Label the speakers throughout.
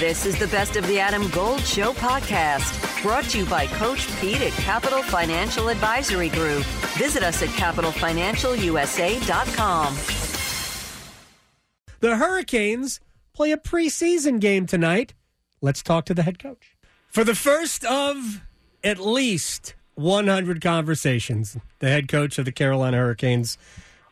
Speaker 1: This is the Best of the Adam Gold Show podcast, brought to you by Coach Pete at Capital Financial Advisory Group. Visit us at capitalfinancialusa.com.
Speaker 2: The Hurricanes play a preseason game tonight. Let's talk to the head coach. For the first of at least 100 conversations, the head coach of the Carolina Hurricanes,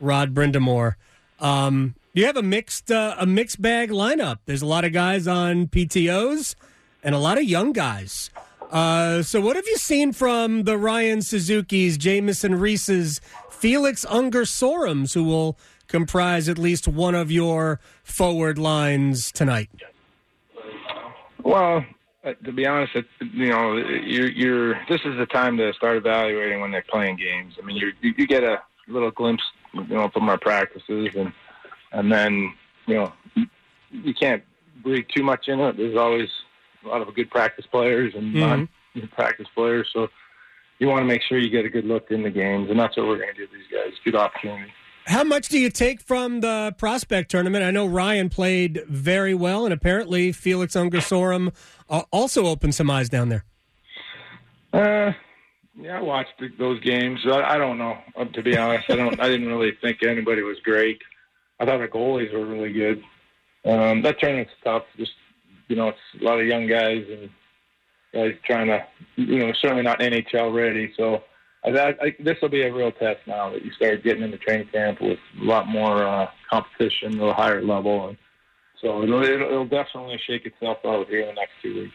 Speaker 2: Rod Brind'Amour. Um, you have a mixed uh, a mixed bag lineup. There's a lot of guys on PTOS and a lot of young guys. Uh, so, what have you seen from the Ryan Suzuki's, Jamieson Reeses, Felix Unger Sorums, who will comprise at least one of your forward lines tonight?
Speaker 3: Well, uh, to be honest, you know, you're, you're. This is the time to start evaluating when they're playing games. I mean, you you get a little glimpse, you know, from our practices, and and then you know, you can't breathe too much in it. There's always a lot of good practice players and
Speaker 2: Mm-hmm.
Speaker 3: non-practice players, so you want to make sure you get a good look in the games, and that's what we're going to do. These guys, good opportunity.
Speaker 2: How much do you take from the prospect tournament? I know Ryan played very well, and apparently Felix Unger Sorum uh, also opened some eyes down there.
Speaker 3: Uh, yeah, I watched those games. I, I don't know. To be honest, I don't. I didn't really think anybody was great. I thought the goalies were really good. Um, that tournament's tough. Just you know, it's a lot of young guys and guys trying to, you know, certainly not NHL ready. So this will be a real test now that you start getting into training camp with a lot more uh, competition, a higher level, and so it'll, it'll, it'll definitely shake itself out here in the next two weeks.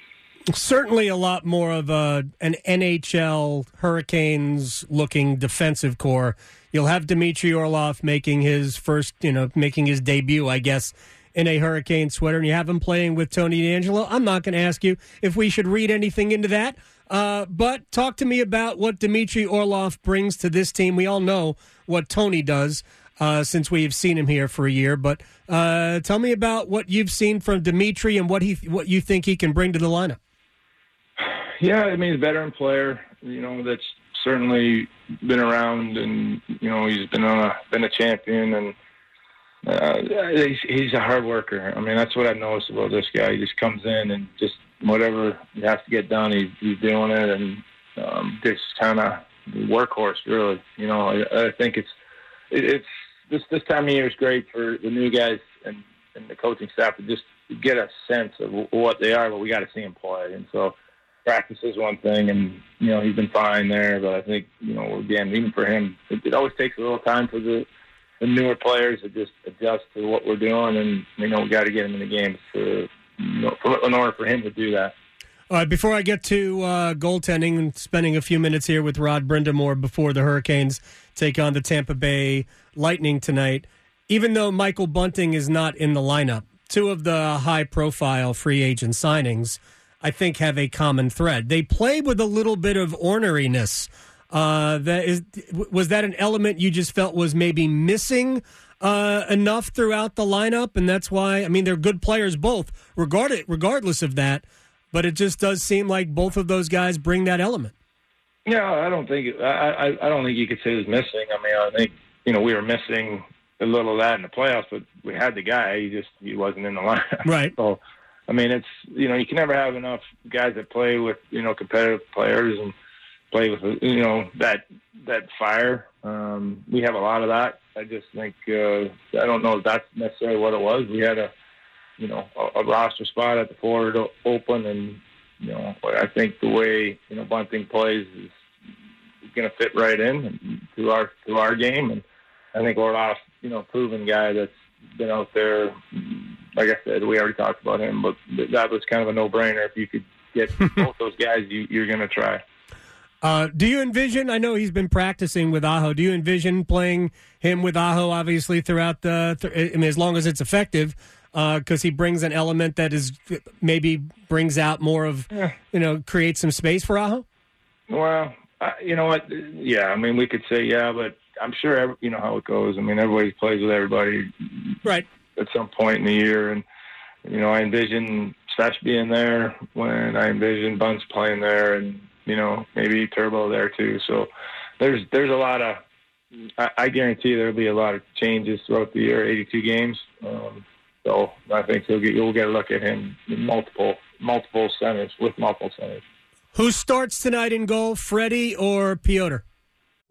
Speaker 2: Certainly a lot more of a, an NHL Hurricanes looking defensive corps. You'll have Dmitry Orlov making his first, you know, making his debut, I guess, in a Hurricane sweater, and you have him playing with Tony DeAngelo. I'm not going to ask you if we should read anything into that, uh, but talk to me about what Dmitry Orlov brings to this team. We all know what Tony does uh, since we've seen him here for a year, but uh, tell me about what you've seen from Dmitry and what he what you think he can bring to the lineup.
Speaker 3: Yeah, I mean, veteran player. You know, that's certainly been around, and you know, he's been a been a champion, and uh, he's he's a hard worker. I mean, that's what I've noticed about this guy. He just comes in and just whatever he has to get done, he's he's doing it, and um, just kind of workhorse, really. You know, I, I think it's it, it's this this time of year is great for the new guys and and the coaching staff to just get a sense of what they are, but we got to see them play, and so practice is one thing, and you know he's been fine there. But I think you know again, even for him, it, it always takes a little time for the the newer players to just adjust to what we're doing, and you know we got to get him in the game for, in order for him to do that.
Speaker 2: All right, before I get to uh, goaltending and spending a few minutes here with Rod Brind'Amour before the Hurricanes take on the Tampa Bay Lightning tonight, even though Michael Bunting is not in the lineup, two of the high profile free agent signings, I think, have a common thread. They play with a little bit of orneriness. Uh, that is, was that an element you just felt was maybe missing uh, enough throughout the lineup, and that's why I mean they're good players both, regarded regardless of that. But it just does seem like both of those guys bring that element.
Speaker 3: Yeah, I don't think I, I I don't think you could say it was missing. I mean, I think you know we were missing a little of that in the playoffs, but we had the guy. He just he wasn't in the lineup.
Speaker 2: Right.
Speaker 3: So, I mean, it's you know you can never have enough guys that play with you know competitive players and play with you know that that fire. Um, we have a lot of that. I just think uh, I don't know if that's necessarily what it was. We had a you know a, a roster spot at the forward open, and you know I think the way you know Bunting plays is going to fit right in to our to our game, and I think Orlov, you know, proven guy that's been out there. Like I said, we already talked about him, but that was kind of a no-brainer. If you could get both those guys, you, you're going to try.
Speaker 2: Uh, do you envision? I know he's been practicing with Aho. Do you envision playing him with Aho? Obviously, throughout the, th- I mean, as long as it's effective, because he brings an element that is maybe brings out more of,
Speaker 3: Yeah.
Speaker 2: you know, create some space for Aho.
Speaker 3: Well, you know what? Yeah, I mean, we could say yeah, but I'm sure every, you know how it goes. I mean, everybody plays with everybody
Speaker 2: Right.
Speaker 3: At some point in the year, and you know, I envision Stash being there when I envision Bunce playing there, and you know, maybe Turbo there too. So there's there's a lot of I, I guarantee there'll be a lot of changes throughout the year. 82 games. Um, So I think you'll get you'll get a look at him multiple multiple centers with multiple centers.
Speaker 2: Who starts tonight in goal, Freddie or Pyotr?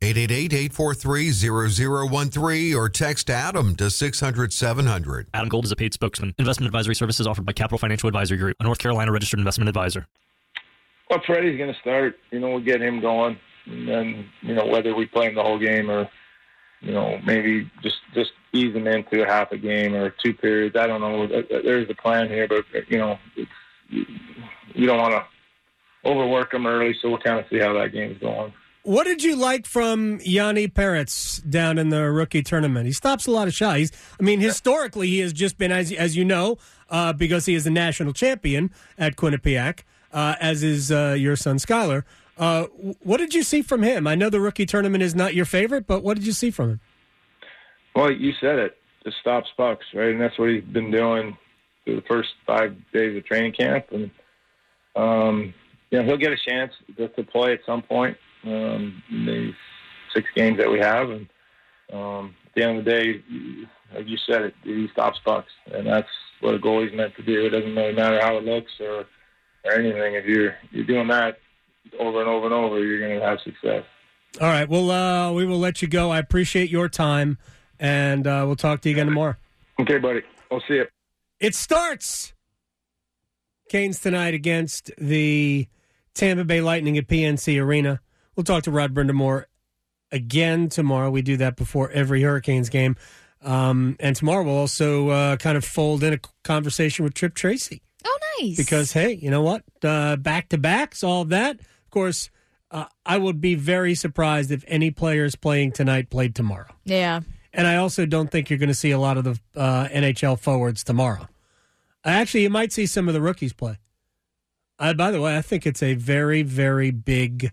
Speaker 4: 888-843-0013 or text Adam to 600-700.
Speaker 5: Adam Gold is a paid spokesman. Investment advisory services offered by Capital Financial Advisory Group, a North Carolina registered investment advisor.
Speaker 3: Well, Freddie's going to start. You know, we'll get him going, and then you know whether we play him the whole game or you know maybe just just ease him into a half a game or two periods. I don't know. Uh, uh, there's a plan here, but you know, it's, you don't want to overwork him early, so we'll kind of see how that game's going.
Speaker 2: What did you like from Yanni Perets down in the rookie tournament? He stops a lot of shots. I mean, historically, he has just been, as as you know, uh, because he is a national champion at Quinnipiac, uh, as is uh, your son Skyler. Uh, what did you see from him? I know the rookie tournament is not your favorite, but what did you see from him?
Speaker 3: Well, you said it. Just stops pucks, right? And that's what he's been doing through the first five days of training camp. And um, you know, he'll get a chance to play at some point um, in these six games that we have. And um, at the end of the day, like you said, it, he stops pucks, and that's what a goalie's meant to do. It doesn't really matter how it looks or or anything. If you're you're doing that over and over and over, you're going to have success.
Speaker 2: All right. Well, uh, we will let you go. I appreciate your time, and uh, we'll talk to you again tomorrow.
Speaker 3: Okay, buddy. We'll see you.
Speaker 2: It starts. Canes tonight against the Tampa Bay Lightning at PNC Arena. We'll talk to Rod Brind'Amour again tomorrow. We do that before every Hurricanes game. Um, and tomorrow we'll also uh, kind of fold in a conversation with Tripp Tracy.
Speaker 6: Oh, nice.
Speaker 2: Because, hey, you know what? Back to backs, all of that. Of course, uh, I would be very surprised if any players playing tonight played tomorrow.
Speaker 6: yeah.
Speaker 2: And I also don't think you're going to see a lot of the uh, NHL forwards tomorrow. Actually, you might see some of the rookies play. Uh, by the way, I think it's a very, very big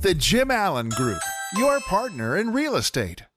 Speaker 7: The Jim Allen Group, your partner in real estate.